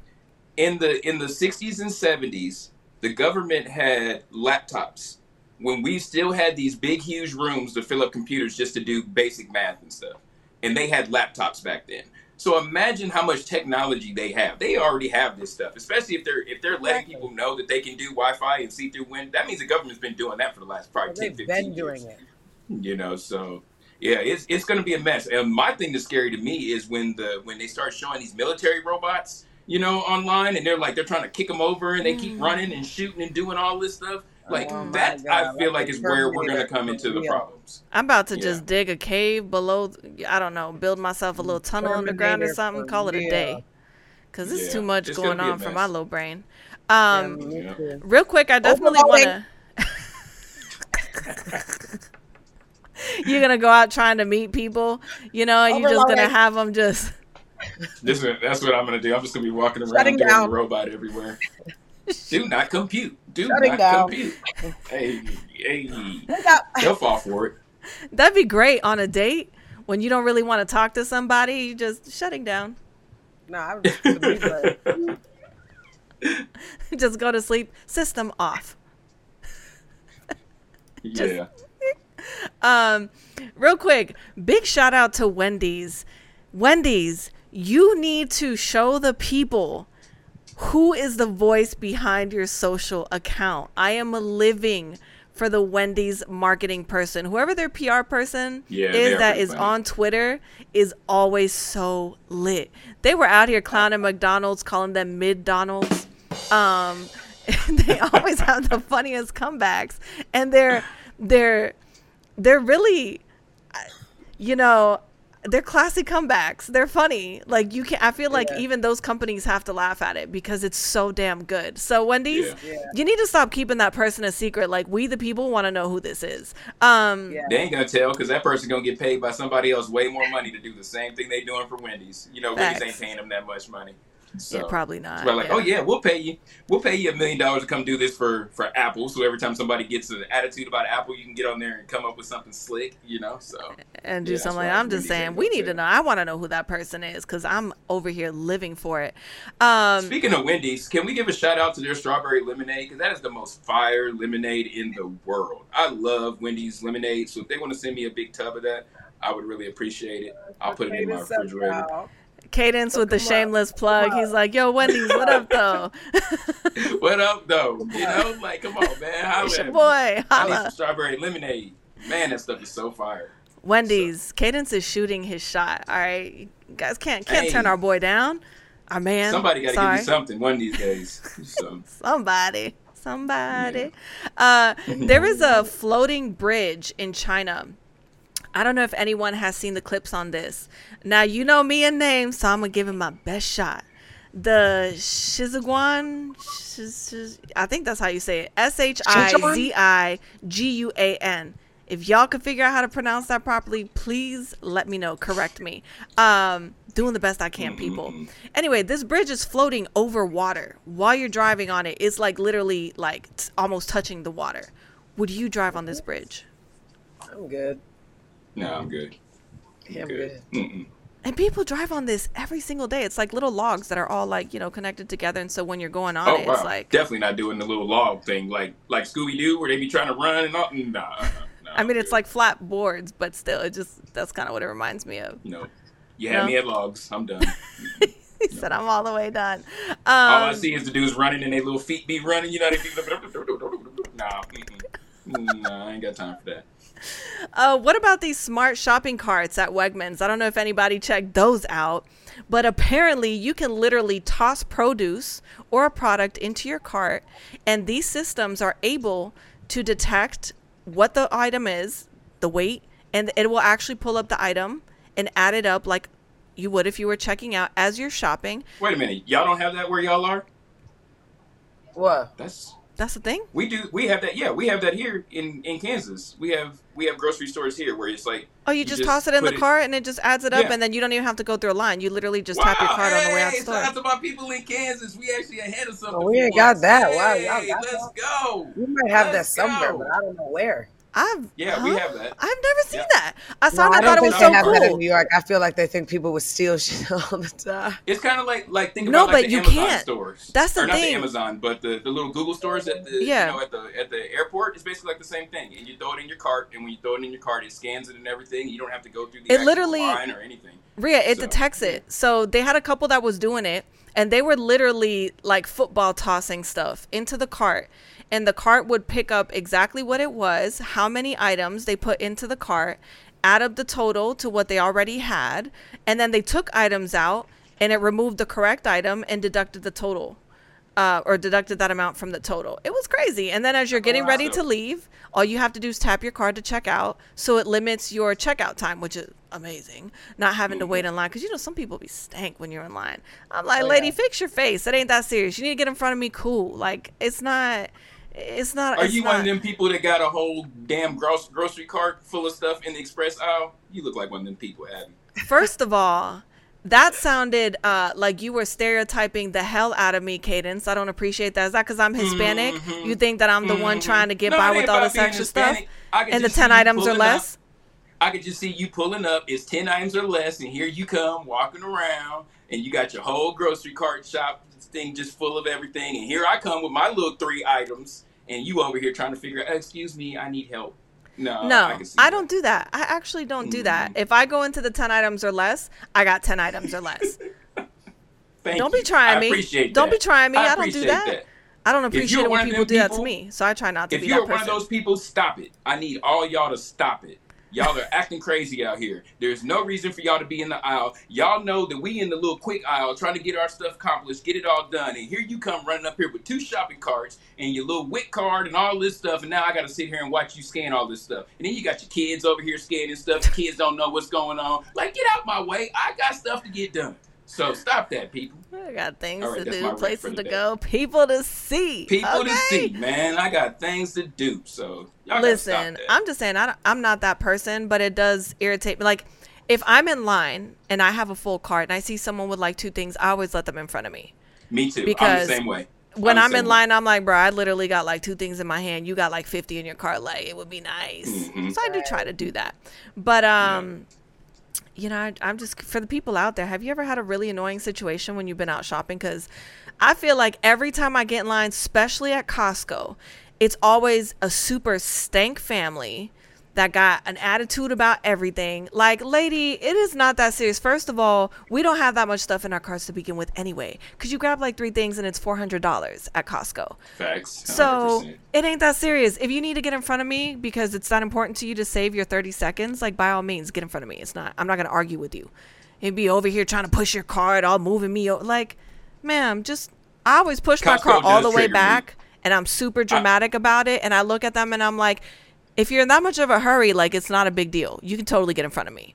[SPEAKER 10] in the in the 60s and 70s the government had laptops. When we still had these big huge rooms to fill up computers just to do basic math and stuff. And they had laptops back then. So imagine how much technology they have. They already have this stuff especially if they're if they're letting
[SPEAKER 11] Exactly.
[SPEAKER 10] people know that they can do wi-fi and see through wind that means the government's been doing that for the last probably 10
[SPEAKER 11] They've
[SPEAKER 10] 15
[SPEAKER 11] been
[SPEAKER 10] years.
[SPEAKER 11] doing it.
[SPEAKER 10] you know so yeah it's it's going to be a mess. And my thing that's scary to me is when the when they start showing these military robots you know online and they're like they're trying to kick them over and they keep running and shooting and doing all this stuff like
[SPEAKER 11] Oh my
[SPEAKER 10] that i feel
[SPEAKER 11] like
[SPEAKER 10] like is where we're going to come into the
[SPEAKER 11] real.
[SPEAKER 10] problems
[SPEAKER 1] I'm about to
[SPEAKER 10] Yeah.
[SPEAKER 1] just dig a cave below. I don't know, build myself a little tunnel underground or something. Call it a day, because there's
[SPEAKER 10] Yeah,
[SPEAKER 1] too much
[SPEAKER 10] it's gonna
[SPEAKER 1] going
[SPEAKER 10] be a
[SPEAKER 1] on for my little brain. Um,
[SPEAKER 10] Yeah.
[SPEAKER 1] real quick, I definitely want to. *laughs* You're gonna go out trying to meet people, you know. and You're just gonna have them just.
[SPEAKER 10] This is, that's what i'm going to do i'm just going to be walking around
[SPEAKER 11] Shutting
[SPEAKER 10] doing
[SPEAKER 11] down.
[SPEAKER 10] the robot everywhere do *laughs* not compute do
[SPEAKER 11] Shutting
[SPEAKER 10] not
[SPEAKER 11] down.
[SPEAKER 10] compute hey hey
[SPEAKER 11] Look out.
[SPEAKER 10] they'll fall for it
[SPEAKER 1] That'd be great on a date when you don't really want to talk to somebody. You just shutting down,
[SPEAKER 11] No, I was just gonna
[SPEAKER 1] just go to sleep. System off. *laughs*
[SPEAKER 10] yeah *laughs*
[SPEAKER 1] Um, real quick, big shout out to Wendy's. Wendy's, you need to show the people who is the voice behind your social account. I am living for the Wendy's marketing person. Whoever their PR person
[SPEAKER 10] Yeah,
[SPEAKER 1] is that is
[SPEAKER 10] funny.
[SPEAKER 1] on Twitter is always so lit. They were out here clowning McDonald's, calling them mid Donalds. Um, *laughs* they always *laughs* have the funniest comebacks, and they're they're they're really, you know, they're classy comebacks. They're funny. Like you can, I feel like
[SPEAKER 11] Yeah.
[SPEAKER 1] even those companies have to laugh at it because it's so damn good. So Wendy's,
[SPEAKER 10] Yeah.
[SPEAKER 11] Yeah.
[SPEAKER 1] you need to stop keeping that person a secret. Like we, the people, want to know who this is. Um,
[SPEAKER 11] yeah.
[SPEAKER 10] They ain't gonna tell because that person gonna get paid by somebody else way more money to do the same thing they doing for Wendy's. You know, Wendy's ain't paying them that much money. So,
[SPEAKER 1] Yeah, probably not,
[SPEAKER 10] We're like,
[SPEAKER 1] yeah.
[SPEAKER 10] oh yeah, we'll pay you. We'll pay you a million dollars to come do this for for Apple. So every time somebody gets an attitude about Apple, you can get on there and come up with something slick. You know, so
[SPEAKER 1] and do
[SPEAKER 10] Yeah,
[SPEAKER 1] something.
[SPEAKER 10] why
[SPEAKER 1] I'm just saying, we need to know. I want to know who that person is because I'm over here living for it. Um,
[SPEAKER 10] Speaking of Wendy's, can we give a shout out to their strawberry lemonade? Because that is the most fire lemonade in the world. I love Wendy's lemonade. So if they want to send me a big tub of that, I would really appreciate it. I'll put it in my
[SPEAKER 11] Wait a
[SPEAKER 10] refrigerator.
[SPEAKER 11] Y'all.
[SPEAKER 1] Cadence with the
[SPEAKER 11] come on,
[SPEAKER 1] shameless plug. He's like, "Yo, Wendy's, what up, *laughs* though? *laughs*
[SPEAKER 10] what up, though? You know, like, come on, man. Holla *laughs*
[SPEAKER 1] it's your
[SPEAKER 10] me.
[SPEAKER 1] boy,
[SPEAKER 10] I need some strawberry lemonade. Man, that stuff is so fire.
[SPEAKER 1] Wendy's. Cadence is shooting his shot. All right, you guys can't can't turn our boy down. Our man.
[SPEAKER 10] Somebody got to give
[SPEAKER 1] Sorry.
[SPEAKER 10] you something one of these days. So,
[SPEAKER 1] Somebody. Somebody. Uh, there is a floating bridge in China. I don't know if anyone has seen the clips on this. Now, you know me and names, so I'm going to give him my best shot. The Shizuguan, Shiz- Shiz- I think that's how you say it. S H I Z I G U A N. If y'all can figure out how to pronounce that properly, please let me know. Correct me. Um, doing the best I can, people. Anyway, this bridge is floating over water while you're driving on it. It's like literally like t- almost touching the water. Would you drive on this bridge?
[SPEAKER 11] I'm good.
[SPEAKER 10] No, I'm good.
[SPEAKER 11] Yeah, I'm
[SPEAKER 10] Good.
[SPEAKER 11] good.
[SPEAKER 1] And people drive on this every single day. It's like little logs that are all like you know connected together. And so when you're going on
[SPEAKER 10] Oh
[SPEAKER 1] it,
[SPEAKER 10] wow!
[SPEAKER 1] it's like
[SPEAKER 10] Definitely not doing the little log thing like like Scooby Doo where they be trying to run and all. Nah, nah,
[SPEAKER 1] I mean, it's
[SPEAKER 10] good.
[SPEAKER 1] like flat boards, but still, it just that's kind of what it reminds me of.
[SPEAKER 10] no. You had
[SPEAKER 1] No?
[SPEAKER 10] me at logs. I'm done. *laughs*
[SPEAKER 1] He said, "I'm all the way done."
[SPEAKER 10] All I
[SPEAKER 1] Um,
[SPEAKER 10] see is the dudes running and their little feet be running. You know, they *laughs* be nah, mm-mm. nah, I ain't got time for that.
[SPEAKER 1] Uh, what about these smart shopping carts at Wegmans? I don't know if anybody checked those out, but apparently you can literally toss produce or a product into your cart, and these systems are able to detect what the item is, the weight, and it will actually pull up the item and add it up like you would if you were checking out as you're shopping.
[SPEAKER 10] Wait a minute, y'all don't have that where y'all are?
[SPEAKER 11] What?
[SPEAKER 10] That's
[SPEAKER 1] That's the thing.
[SPEAKER 10] we do. We have that. Yeah, we have that here in in Kansas. We have we have grocery stores here where it's like
[SPEAKER 1] Oh, you, just, toss it in the
[SPEAKER 10] put
[SPEAKER 1] cart and it just adds it up,
[SPEAKER 10] Yeah.
[SPEAKER 1] and then you don't even have to go through a line. You literally just tap your
[SPEAKER 10] Wow,
[SPEAKER 1] card on the way out the
[SPEAKER 10] hey,
[SPEAKER 1] store.
[SPEAKER 10] Shout out to my people in Kansas. We actually ahead of something.
[SPEAKER 11] Oh, we ain't got
[SPEAKER 10] once.
[SPEAKER 11] that. Wow, y'all got
[SPEAKER 10] let's
[SPEAKER 11] that?
[SPEAKER 10] go.
[SPEAKER 11] We might have that
[SPEAKER 10] Let's
[SPEAKER 11] somewhere,
[SPEAKER 10] go.
[SPEAKER 11] but I don't know where.
[SPEAKER 1] I've
[SPEAKER 10] Yeah, we have that.
[SPEAKER 1] I've never seen
[SPEAKER 10] Yeah.
[SPEAKER 1] that. I saw
[SPEAKER 11] No,
[SPEAKER 1] it.
[SPEAKER 11] I
[SPEAKER 1] I
[SPEAKER 11] don't
[SPEAKER 1] thought it
[SPEAKER 11] think
[SPEAKER 1] was so
[SPEAKER 11] have that in
[SPEAKER 1] cool.
[SPEAKER 11] New York. I feel like they think people would steal *laughs* shit all the time.
[SPEAKER 10] It's kind of like like think
[SPEAKER 1] No,
[SPEAKER 10] about like
[SPEAKER 1] but
[SPEAKER 10] the
[SPEAKER 1] you
[SPEAKER 10] Amazon
[SPEAKER 1] can't.
[SPEAKER 10] stores.
[SPEAKER 1] That's the
[SPEAKER 10] or not the Amazon, but the, the little Google stores at the
[SPEAKER 1] Yeah.
[SPEAKER 10] you know at the at the airport. It's basically like the same thing. And you throw it in your cart, and when you throw it in your cart, it scans it and everything. You don't have to go through the
[SPEAKER 1] It literally-
[SPEAKER 10] line or anything.
[SPEAKER 1] Ria, it
[SPEAKER 10] So,
[SPEAKER 1] detects it. So they had a couple that was doing it, and they were literally like football tossing stuff into the cart, and the cart would pick up exactly what it was, how many items they put into the cart, add up the total to what they already had, and then they took items out, and it removed the correct item and deducted the total. Uh, or deducted that amount from the total. It was crazy. And then as you're getting
[SPEAKER 10] wow.
[SPEAKER 1] ready to leave, all you have to do is tap your card to check out. So it limits your checkout time, which is amazing. Not having to
[SPEAKER 10] Mm-hmm.
[SPEAKER 1] wait in line because you know some people be stank when you're in line. I'm like,
[SPEAKER 11] Oh,
[SPEAKER 1] lady,
[SPEAKER 11] yeah.
[SPEAKER 1] fix your face. It ain't that serious. You need to get in front of me, cool. Like it's not. It's not.
[SPEAKER 10] Are
[SPEAKER 1] it's
[SPEAKER 10] you
[SPEAKER 1] not,
[SPEAKER 10] one of them people that got a whole damn gross, grocery cart full of stuff in the express aisle? You look like one of them people, Abbie.
[SPEAKER 1] First of all, that sounded uh, like you were stereotyping the hell out of me, Cadence. I don't appreciate that. Is that because I'm Hispanic? You think that I'm the one trying to get
[SPEAKER 10] Mm-hmm. No,
[SPEAKER 1] by with all this extra stuff?
[SPEAKER 10] Hispanic. I could
[SPEAKER 1] And the
[SPEAKER 10] just see
[SPEAKER 1] 10 items or less?
[SPEAKER 10] up. I could just see you pulling up. It's ten items or less, and here you come walking around, and you got your whole grocery cart shop thing just full of everything. And here I come with my little three items, and you over here trying to figure out. Excuse me, I need help. No,
[SPEAKER 1] No,
[SPEAKER 10] I,
[SPEAKER 1] I don't do that. I actually don't do that.
[SPEAKER 10] Mm-hmm.
[SPEAKER 1] If I go into the 10 items or less, I got 10 items or less. *laughs*
[SPEAKER 10] Thank
[SPEAKER 1] don't
[SPEAKER 10] you.
[SPEAKER 1] be trying
[SPEAKER 10] I
[SPEAKER 1] me. Don't
[SPEAKER 10] that.
[SPEAKER 1] be trying me. I, don't do
[SPEAKER 10] appreciate
[SPEAKER 1] that. I don't appreciate it when people do that to me. So I try not to
[SPEAKER 10] If
[SPEAKER 1] be
[SPEAKER 10] you're
[SPEAKER 1] that
[SPEAKER 10] one of those people, stop it. I need all y'all to stop it. Y'all are acting crazy out here. There's no reason for y'all to be in the aisle. Y'all know that we in the little quick aisle trying to get our stuff accomplished, get it all done. And here you come running up here with two shopping carts and your little WIC card and all this stuff. And now I got to sit here and watch you scan all this stuff. And then you got your kids over here scanning stuff. The kids don't know what's going on. Like, get out my way. I got stuff to get done. So stop that, people.
[SPEAKER 1] I got things
[SPEAKER 10] right,
[SPEAKER 1] to do, places to go, people to see.
[SPEAKER 10] People to see, man. I got things to do. So y'all gotta stop
[SPEAKER 1] Listen. I'm just saying I, I'm not that person, but it does irritate me. Like, if I'm in line and I have a full cart and I see someone with like two things, I always let them in front of me.
[SPEAKER 10] Me too. I'm
[SPEAKER 1] Because
[SPEAKER 10] the same way.
[SPEAKER 1] When I'm,
[SPEAKER 10] same
[SPEAKER 1] in
[SPEAKER 10] way.
[SPEAKER 1] line, I'm like, bro, I literally got like two things in my hand. You got like 50 in your cart. Like, it would be nice.
[SPEAKER 10] Mm-hmm.
[SPEAKER 1] So I do try to do that. But, um, you know, I, I'm just for the people out there. Have you ever had a really annoying situation when you've been out shopping? Because I feel like every time I get in line, especially at Costco, it's always a super stank family that got an attitude about everything. Like, lady, it is not that serious. First of all, we don't have that much stuff in our carts to begin with anyway. Cause you grab like three things and it's four hundred dollars at Costco.
[SPEAKER 10] Facts.
[SPEAKER 1] So
[SPEAKER 10] 100%.
[SPEAKER 1] it ain't that serious. If you need to get in front of me because it's that important to you to save your 30 seconds, like by all means, get in front of me. It's not, I'm not going to argue with you. You'd be over here trying to push your cart, all moving me. Like, ma'am, just, I always push my
[SPEAKER 10] Costco
[SPEAKER 1] cart all the way
[SPEAKER 10] trigger me.
[SPEAKER 1] back and I'm super dramatic about it. And I look at them and I'm like, if you're in that much of a hurry, like it's not a big deal. You can totally get in front of me.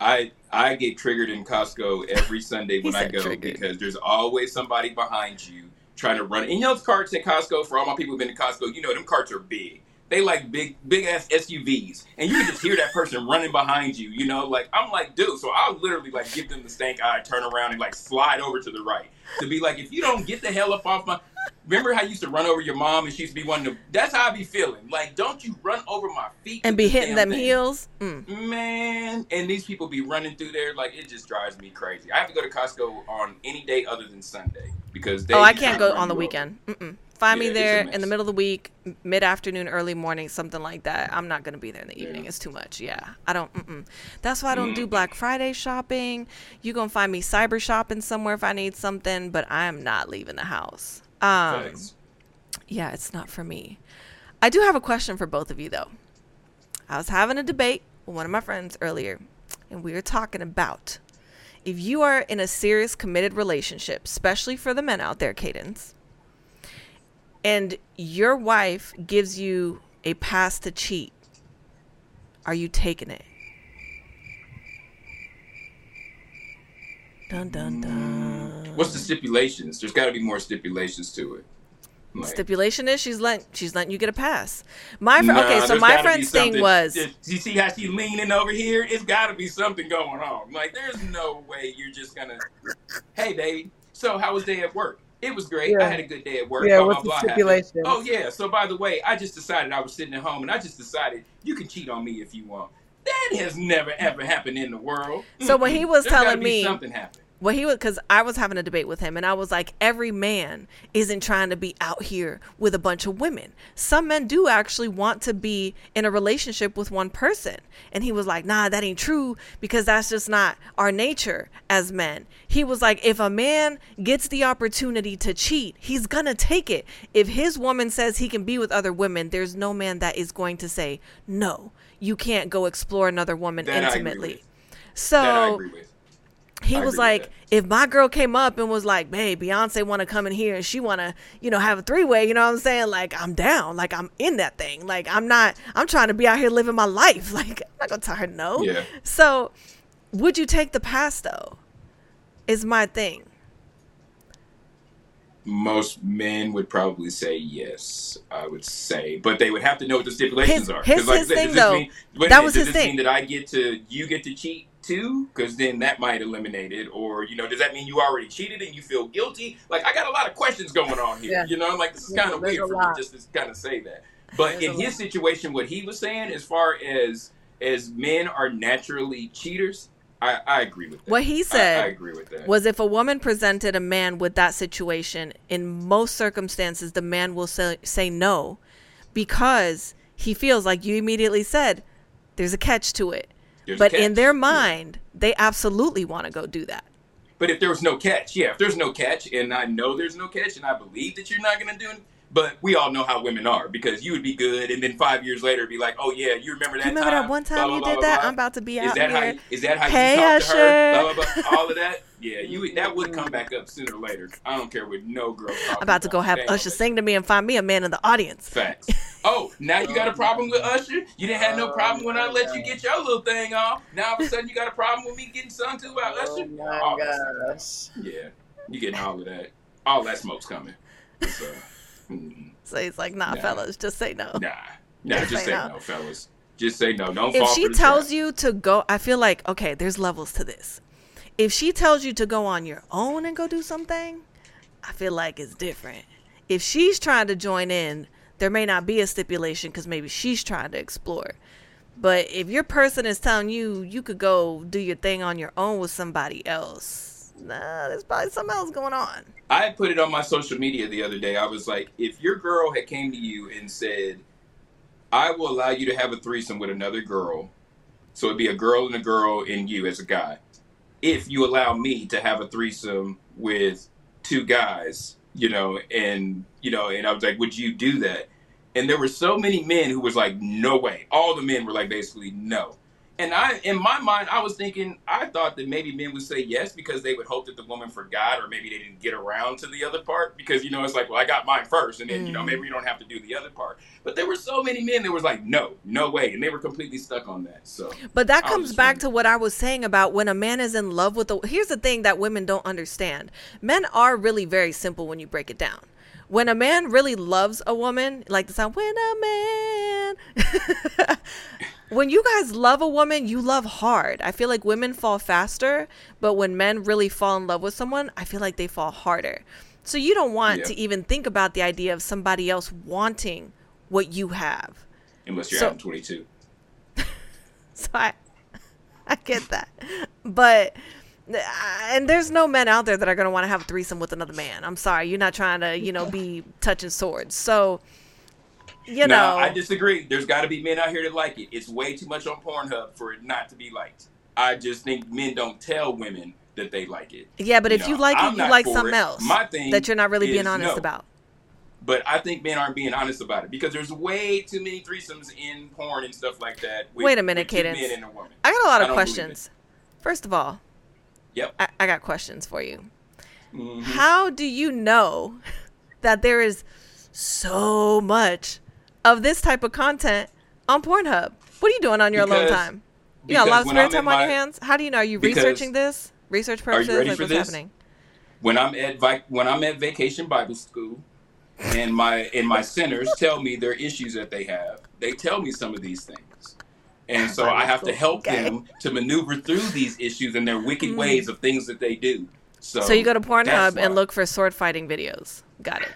[SPEAKER 10] I I get triggered in Costco every Sunday *laughs* when I go
[SPEAKER 1] triggered.
[SPEAKER 10] because there's always somebody behind you trying to run. And you know those carts at Costco for all my people who've been to Costco, you know them carts are big. They like big big ass SUVs, and you can just hear that person running behind you. You know, like I'm like, dude. So I'll literally like give them the stank eye, turn around, and like slide over to the right to be like, if you don't get the hell up off my. Remember how you used to run over your mom and she used to be wanting to. That's how I be feeling. Like, don't you run over my feet
[SPEAKER 1] And be hitting them
[SPEAKER 10] thing.
[SPEAKER 1] heels. Mm.
[SPEAKER 10] Man, and these people be running through there like it just drives me crazy. I have to go to Costco on any day other than Sunday because they
[SPEAKER 1] Oh, I can't go on the weekend. Mm-mm. Find
[SPEAKER 10] Yeah,
[SPEAKER 1] me there in the middle of the week, mid afternoon, early morning, something like that. I'm not gonna be there in the evening.
[SPEAKER 10] Yeah.
[SPEAKER 1] It's too much. Yeah, I don't. Mm-mm. That's why I don't do
[SPEAKER 10] Mm.
[SPEAKER 1] Black Friday shopping. You gonna find me cyber shopping somewhere if I need something, but I am not leaving the house. Um, yeah, it's not for me. I do have a question for both of you though. I was having a debate with one of my friends earlier, and we were talking about if you are in a serious committed relationship, especially for the men out there, Cadence, and your wife gives you a pass to cheat, are you taking it? Dun dun dun.
[SPEAKER 10] What's the stipulations? There's got to be more stipulations to it. Like,
[SPEAKER 1] Stipulation is she's letting she's letting you get a pass. My fr-
[SPEAKER 10] nah,
[SPEAKER 1] okay, so my friend's thing
[SPEAKER 10] something-
[SPEAKER 1] was
[SPEAKER 10] You see how she leaning over here? It's got to be something going on. Like, there's no way you're just gonna. Hey, babe. So how was day at work? It was great. I had a good day at work.
[SPEAKER 11] Yeah,
[SPEAKER 10] blah,
[SPEAKER 11] what's
[SPEAKER 10] blah,
[SPEAKER 11] the
[SPEAKER 10] blah, Oh yeah. So by the way, I just decided I was sitting at home, and I just decided you can cheat on me if you want. That has never ever happened in the world.
[SPEAKER 1] So when he was telling me-
[SPEAKER 10] something happened.
[SPEAKER 1] Well, he was because I was having a debate with him, and I was like, every man isn't trying to be out here with a bunch of women. Some men do actually want to be in a relationship with one person. And he was like, nah, that ain't true because that's just not our nature as men. He was like, if a man gets the opportunity to cheat, he's gonna take it. If his woman says he can be with other women, there's no man that is going to say, no, you can't go explore another woman
[SPEAKER 10] That
[SPEAKER 1] intimately. So
[SPEAKER 10] that I agree with.
[SPEAKER 1] He
[SPEAKER 10] I
[SPEAKER 1] was like, if my girl came up and was like, "Hey, Beyonce want to come in here and she want to, you know, have a three way," you know what I'm saying? Like, I'm down. Like, I'm in that thing. Like, I'm not. I'm trying to be out here living my life. *laughs* Like, I'm not gonna tell her no.
[SPEAKER 10] Yeah.
[SPEAKER 1] So, would you take the pass though? Is my thing.
[SPEAKER 10] Most men would probably say yes. I would say, but they would have to know what the stipulations
[SPEAKER 1] His-
[SPEAKER 10] are.
[SPEAKER 1] his-
[SPEAKER 10] like
[SPEAKER 1] his thing, though.
[SPEAKER 10] Mean,
[SPEAKER 1] that was his thing.
[SPEAKER 10] that I get to you get to cheat too? Because then that might eliminate it. Or you know, does that mean you already cheated and you feel guilty? Like I got a lot of questions going on here.
[SPEAKER 11] Yeah.
[SPEAKER 10] You know, I'm like this is
[SPEAKER 11] Yeah,
[SPEAKER 10] kind of weird
[SPEAKER 11] a
[SPEAKER 10] for me just to kind of say that. But
[SPEAKER 11] There's
[SPEAKER 10] in
[SPEAKER 11] a
[SPEAKER 10] his situation, what he was saying, as far as as men are naturally cheaters, I, I agree with that.
[SPEAKER 1] What he
[SPEAKER 10] I-
[SPEAKER 1] said
[SPEAKER 10] I, agree with that.
[SPEAKER 1] Was if a woman presented a man with that situation, in most circumstances, the man will say, say no because he feels like you immediately said there's a catch to it.
[SPEAKER 10] There's
[SPEAKER 1] but in their
[SPEAKER 10] Yeah.
[SPEAKER 1] mind, they absolutely want to go do that.
[SPEAKER 10] But if there was no catch, yeah, if there's no catch, and I know there's no catch, and I believe that you're not going to do it, but we all know how women are because you would be good, and then five years later be like, oh yeah, you remember that?
[SPEAKER 1] You remember
[SPEAKER 10] time?
[SPEAKER 1] that one time
[SPEAKER 10] blah,
[SPEAKER 1] you
[SPEAKER 10] blah,
[SPEAKER 1] did
[SPEAKER 10] blah,
[SPEAKER 1] that?
[SPEAKER 10] blah.
[SPEAKER 1] I'm about to be
[SPEAKER 10] Is
[SPEAKER 1] out
[SPEAKER 10] that how?
[SPEAKER 1] here.
[SPEAKER 10] You, is that how
[SPEAKER 1] Hey,
[SPEAKER 10] you talk to her?
[SPEAKER 1] Usher.
[SPEAKER 10] Blah, blah, blah, all of that. Yeah, you would- that would come back up sooner or later. I don't care what no girl.
[SPEAKER 1] I'm about to go have
[SPEAKER 10] Damn,
[SPEAKER 1] Usher
[SPEAKER 10] okay.
[SPEAKER 1] sing to me and find me a man in the audience.
[SPEAKER 10] Facts. Oh, now you got a problem with Usher? You didn't have no uh, problem when I let you get your little thing off. Now all of a sudden you got a problem with me getting sung to by oh Usher?
[SPEAKER 11] Oh my
[SPEAKER 10] All
[SPEAKER 11] gosh.
[SPEAKER 10] Yeah, you getting all of that. All that smoke's coming. So,
[SPEAKER 1] So he's like, nah,
[SPEAKER 10] Nah.
[SPEAKER 1] fellas, just say no.
[SPEAKER 10] nah, *laughs* nah,
[SPEAKER 1] Just
[SPEAKER 10] just
[SPEAKER 1] say no.
[SPEAKER 10] no, fellas. Just say no. Don't fall
[SPEAKER 1] if she tells
[SPEAKER 10] trap.
[SPEAKER 1] you to go i feel like okay there's levels to this if she tells you to go on your own and go do something i feel like it's different if she's trying to join in there may not be a stipulation because maybe she's trying to explore but if your person is telling you you could go do your thing on your own with somebody else nah there's probably something else going on
[SPEAKER 10] I put it on my social media the other day. I was like, if your girl had came to you and said, "I will allow you to have a threesome with another girl," so it'd be a girl and a girl and you as a guy. If you allow me to have a threesome with two guys, you know, and you know, and I was like, would you do that? And there were so many men who was like, no way. All the men were like, basically, no. And I, in my mind, I was thinking, I thought that maybe men would say yes because they would hope that the woman forgot, or maybe they didn't get around to the other part because you know it's like, well, I got mine first, and then you know mm-hmm. maybe you don't have to do the other part. But there were so many men that was like, no, no way, and they were completely stuck on that. So,
[SPEAKER 1] But that comes back to what I was saying about when a man is in love with a. Here's the thing that women don't understand men are really very simple when you break it down. When a man really loves a woman, like the song, when a man. *laughs* when you guys love a woman, you love hard. I feel like women fall faster, but when men really fall in love with someone, I feel like they fall harder. So you don't want
[SPEAKER 10] Yeah.
[SPEAKER 1] to even think about the idea of somebody else wanting what you have.
[SPEAKER 10] unless you're
[SPEAKER 1] So-
[SPEAKER 10] Adam 22. *laughs*
[SPEAKER 1] So I, I get that, but uh, and there's no men out there that are gonna want to have a threesome with another man. I'm sorry, you're not trying to, you know, be touching swords. So, you
[SPEAKER 10] now,
[SPEAKER 1] know,
[SPEAKER 10] I disagree. There's got to be men out here that like it. It's way too much on Pornhub for it not to be liked. I just think men don't tell women that they like it.
[SPEAKER 1] yeah, but if
[SPEAKER 10] know,
[SPEAKER 1] you like
[SPEAKER 10] I'm
[SPEAKER 1] it, you like something
[SPEAKER 10] it.
[SPEAKER 1] else
[SPEAKER 10] My thing
[SPEAKER 1] that you're not really being honest
[SPEAKER 10] no.
[SPEAKER 1] about.
[SPEAKER 10] But I think men aren't being honest about it because there's way too many threesomes in porn and stuff like that. With,
[SPEAKER 1] Wait a minute, Cadence.
[SPEAKER 10] men and a woman.
[SPEAKER 1] I got a lot of questions. First of all,
[SPEAKER 10] Yep.
[SPEAKER 1] I, I got questions for you.
[SPEAKER 10] Mhm.
[SPEAKER 1] How do you know *laughs* that there is so much of this type of content on Pornhub? What are you doing on your alone time? You got a lot of spare time on your hands. How do you know? Are you researching this? Research purposes?
[SPEAKER 10] Are you ready
[SPEAKER 1] like
[SPEAKER 10] for
[SPEAKER 1] what's
[SPEAKER 10] this?
[SPEAKER 1] happening?
[SPEAKER 10] when I'm at vi- when I'm at Vacation Bible School, and my and my centers tell me their issues that they have, they tell me some of these things, and so I have to help
[SPEAKER 1] Okay.
[SPEAKER 10] them to maneuver through these issues and their wicked hmm. ways of things that they do. So.
[SPEAKER 1] So you go to Pornhub and look for sword fighting videos. Got it.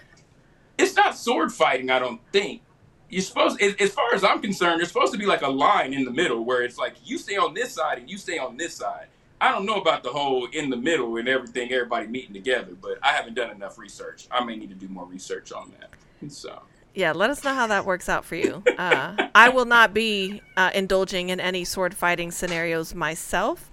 [SPEAKER 10] It's not sword fighting, I don't think. You're supposed, as far as I'm concerned, there's supposed to be like a line in the middle where it's like you stay on this side and you stay on this side. I don't know about the whole in the middle and everything, everybody meeting together, but I haven't done enough research. I may need to do more research on that. So,
[SPEAKER 1] Yeah, let us know how that works out for you. Uh, I will not be uh, indulging in any sword fighting scenarios myself.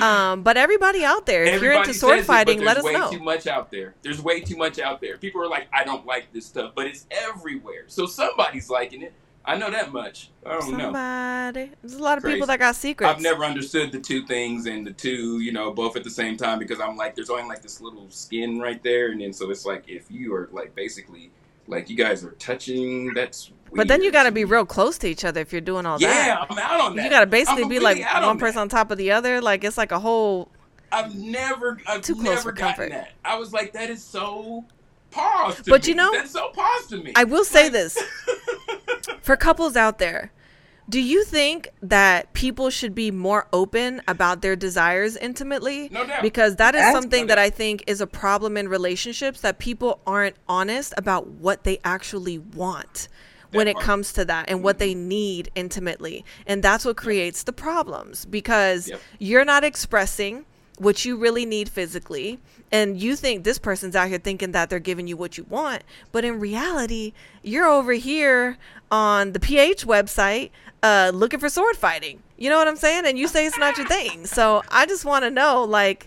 [SPEAKER 1] Um, but everybody out there, if you're into sword
[SPEAKER 10] says it,
[SPEAKER 1] fighting, let
[SPEAKER 10] there's
[SPEAKER 1] us
[SPEAKER 10] way
[SPEAKER 1] know.
[SPEAKER 10] too much out there. There's way too much out there. People are like, I don't like this stuff, but it's everywhere. So somebody's liking it. I know that much. I don't know.
[SPEAKER 1] Somebody. There's a lot of people that got secrets.
[SPEAKER 10] I've never understood the two things and the two, you know, both at the same time because I'm like, there's only like this little skin right there, and then so it's like if you are like basically like you guys are touching, that's.
[SPEAKER 1] But then you got to be real close to each other if you're doing all
[SPEAKER 10] Yeah,
[SPEAKER 1] that.
[SPEAKER 10] Yeah, I'm out on that.
[SPEAKER 1] You got to
[SPEAKER 10] I'm
[SPEAKER 1] basically be like
[SPEAKER 10] completely out
[SPEAKER 1] one
[SPEAKER 10] that.
[SPEAKER 1] person on top of the other. Like it's like a whole.
[SPEAKER 10] I've never, I've
[SPEAKER 1] Too close
[SPEAKER 10] never
[SPEAKER 1] for
[SPEAKER 10] gotten
[SPEAKER 1] comfort.
[SPEAKER 10] that. I was like, that is so pause. To
[SPEAKER 1] But
[SPEAKER 10] me.
[SPEAKER 1] you know,
[SPEAKER 10] that's so pause to me.
[SPEAKER 1] I will say
[SPEAKER 10] Like-
[SPEAKER 1] this *laughs* for couples out there. Do you think that people should be more open about their desires intimately?
[SPEAKER 10] No doubt.
[SPEAKER 1] Because that is
[SPEAKER 11] That's-
[SPEAKER 1] something
[SPEAKER 10] No
[SPEAKER 1] that. I think is a problem in relationships that people aren't honest about what they actually want when it comes to that and what they mm-hmm. need intimately. And that's what creates the problems because
[SPEAKER 10] Yep.
[SPEAKER 1] you're not expressing what you really need physically and you think this person's out here thinking that they're giving you what you want but in reality you're over here on the ph website uh looking for sword fighting. You know what i'm saying? And you say it's not your thing. So i just want to know like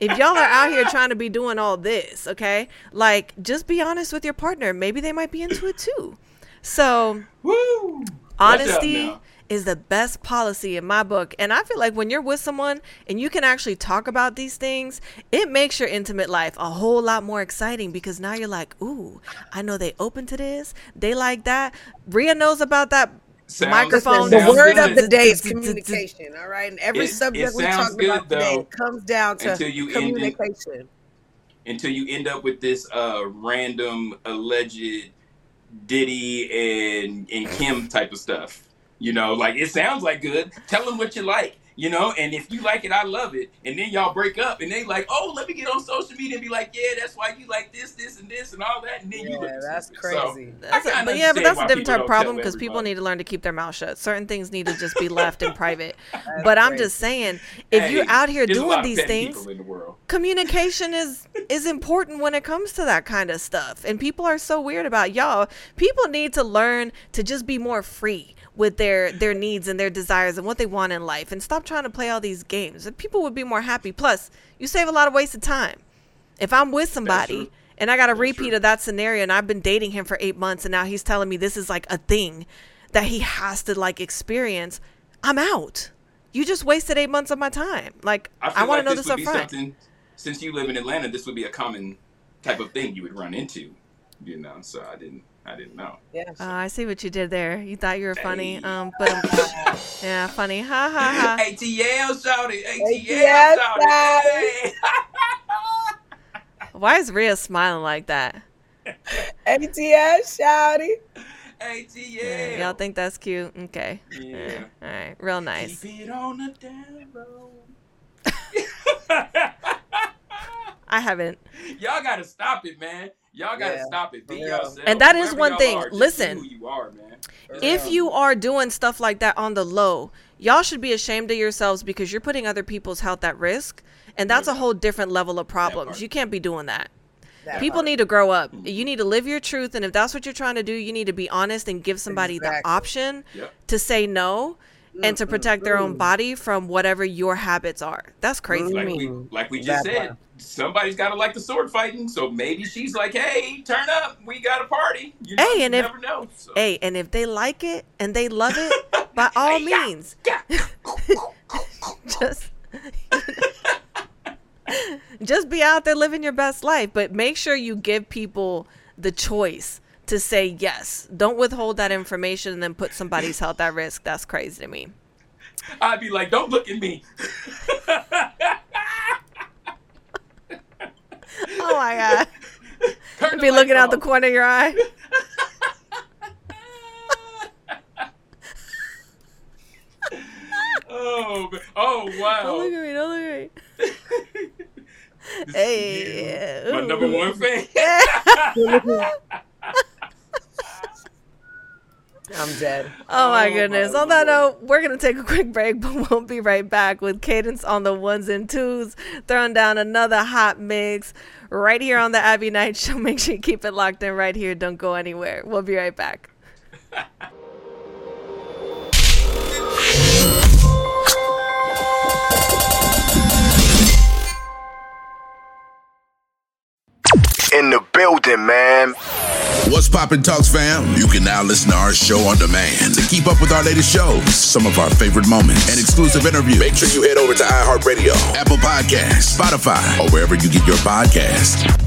[SPEAKER 1] if y'all are out here trying to be doing all this okay? Like just be honest with your partner. Maybe they might be into it too. So
[SPEAKER 10] Woo!
[SPEAKER 1] Honesty. Is the best policy in my book and i feel like when you're with someone and you can actually talk about these things it makes your intimate life a whole lot more exciting because now you're like ooh i know they open to this they like that Ria knows about that
[SPEAKER 10] Sounds-
[SPEAKER 1] microphone
[SPEAKER 11] The word
[SPEAKER 10] good.
[SPEAKER 11] of the day is communication. All right, and every
[SPEAKER 10] It-
[SPEAKER 11] subject
[SPEAKER 10] it
[SPEAKER 11] we
[SPEAKER 10] talk
[SPEAKER 11] talked about
[SPEAKER 10] good,
[SPEAKER 11] today comes down to
[SPEAKER 10] until you end in-
[SPEAKER 11] communication.
[SPEAKER 10] until you end up with this uh, random alleged Diddy and and Kim type of stuff. You know, like it sounds like good. Tell them what you like. You know, and if you like it, I love it. And then y'all break up, and they like, oh, let me get on social media and be like, yeah, that's why you like this, this, and this, and all that. And then you
[SPEAKER 11] Yeah,
[SPEAKER 10] look
[SPEAKER 11] that's
[SPEAKER 10] stupid.
[SPEAKER 11] Crazy.
[SPEAKER 10] I
[SPEAKER 1] That's a- but yeah, but that's a different type of problem because people need to learn to keep their mouth shut. Certain things need to just be left in private. *laughs* But I'm just saying, if
[SPEAKER 10] Hey,
[SPEAKER 1] you're out here doing these things,
[SPEAKER 10] in the world.
[SPEAKER 1] communication is *laughs* is important when it comes to that kind of stuff and people are so weird about y'all people need to learn to just be more free with their their needs and their desires and what they want in life and stop trying to play all these games and people would be more happy plus you save a lot of wasted time if i'm with somebody and i got a
[SPEAKER 10] That's
[SPEAKER 1] repeat
[SPEAKER 10] true.
[SPEAKER 1] of that scenario and i've been dating him for eight months and now he's telling me this is like a thing that he has to like experience i'm out you just wasted eight months of my time like
[SPEAKER 10] I,
[SPEAKER 1] i, want
[SPEAKER 10] like
[SPEAKER 1] to know
[SPEAKER 10] this
[SPEAKER 1] this
[SPEAKER 10] would
[SPEAKER 1] up
[SPEAKER 10] be
[SPEAKER 1] front
[SPEAKER 10] something. Since you live in Atlanta, this would be a common type of thing you would run into. You know, so I didn't. I didn't know.
[SPEAKER 11] Yeah.
[SPEAKER 1] Oh, I see what you did there. You thought you were funny.
[SPEAKER 10] Hey.
[SPEAKER 1] Um, but *laughs* yeah, funny. Ha ha ha. *laughs*
[SPEAKER 10] ATL shouted.
[SPEAKER 11] ATL
[SPEAKER 10] ATL shouted.
[SPEAKER 11] shouted.
[SPEAKER 1] Why is Ria smiling like that?
[SPEAKER 11] ATS shouty.
[SPEAKER 10] ATL.
[SPEAKER 1] Y'all think that's cute? Okay.
[SPEAKER 10] Yeah.
[SPEAKER 1] All right. Real nice.
[SPEAKER 10] Keep it on the down low. *laughs*
[SPEAKER 1] I haven't.
[SPEAKER 10] Y'all gotta stop it, man. Y'all gotta
[SPEAKER 11] Yeah,
[SPEAKER 10] stop it. Be
[SPEAKER 11] for real.
[SPEAKER 10] yourself.
[SPEAKER 1] And that is
[SPEAKER 10] Whoever
[SPEAKER 1] one thing.
[SPEAKER 10] are,
[SPEAKER 1] Listen.
[SPEAKER 10] who you are, man.
[SPEAKER 1] If you are doing stuff like that on the low, y'all should be ashamed of yourselves because you're putting other people's health at risk, and that's a whole different level of problems. You can't be doing that.
[SPEAKER 11] That
[SPEAKER 1] People
[SPEAKER 11] part.
[SPEAKER 1] need to grow up. Mm-hmm. You need to live your truth, and if that's what you're trying to do, you need to be honest and give somebody the option
[SPEAKER 10] Yep.
[SPEAKER 1] to say no and to protect their own body from whatever your habits are. That's crazy to
[SPEAKER 10] like
[SPEAKER 1] me.
[SPEAKER 10] we like we just
[SPEAKER 11] That
[SPEAKER 10] said,
[SPEAKER 11] part.
[SPEAKER 10] Somebody's got to like the sword fighting. So maybe she's like, "Hey, turn up, we got a party." You
[SPEAKER 1] Hey,
[SPEAKER 10] you
[SPEAKER 1] and if-
[SPEAKER 10] never know. So.
[SPEAKER 1] Hey, and if they like it and they love it, *laughs* by all means, *laughs* just *laughs* just be out there living your best life, but make sure you give people the choice to say yes. Don't withhold that information and then put somebody's health at risk. That's crazy to me.
[SPEAKER 10] I'd be like, "Don't look at me."
[SPEAKER 1] Oh my god. *laughs* Be looking
[SPEAKER 10] lights
[SPEAKER 1] out the corner of your eye. *laughs*
[SPEAKER 10] Oh, oh wow!
[SPEAKER 1] Don't look at me, don't look at me. *laughs* Hey,
[SPEAKER 10] my number one fan.
[SPEAKER 11] I'm dead.
[SPEAKER 1] Oh my
[SPEAKER 10] Oh,
[SPEAKER 1] goodness.
[SPEAKER 10] my
[SPEAKER 1] on that
[SPEAKER 10] Lord.
[SPEAKER 1] note, we're going to take a quick break, *laughs* but we'll be right back with Cadence on the ones and twos, throwing down another hot mix right here on the Abbie Knight *laughs* Show. Make sure you keep it locked in right here. Don't go anywhere. We'll be right back. *laughs*
[SPEAKER 6] In the building, man.
[SPEAKER 4] What's poppin' Talks fam? You can now listen to our show on demand to keep up with our latest shows, some of our favorite moments, and exclusive interviews. Make sure you head over to iHeartRadio, Apple Podcasts, Spotify, or wherever you get your podcasts.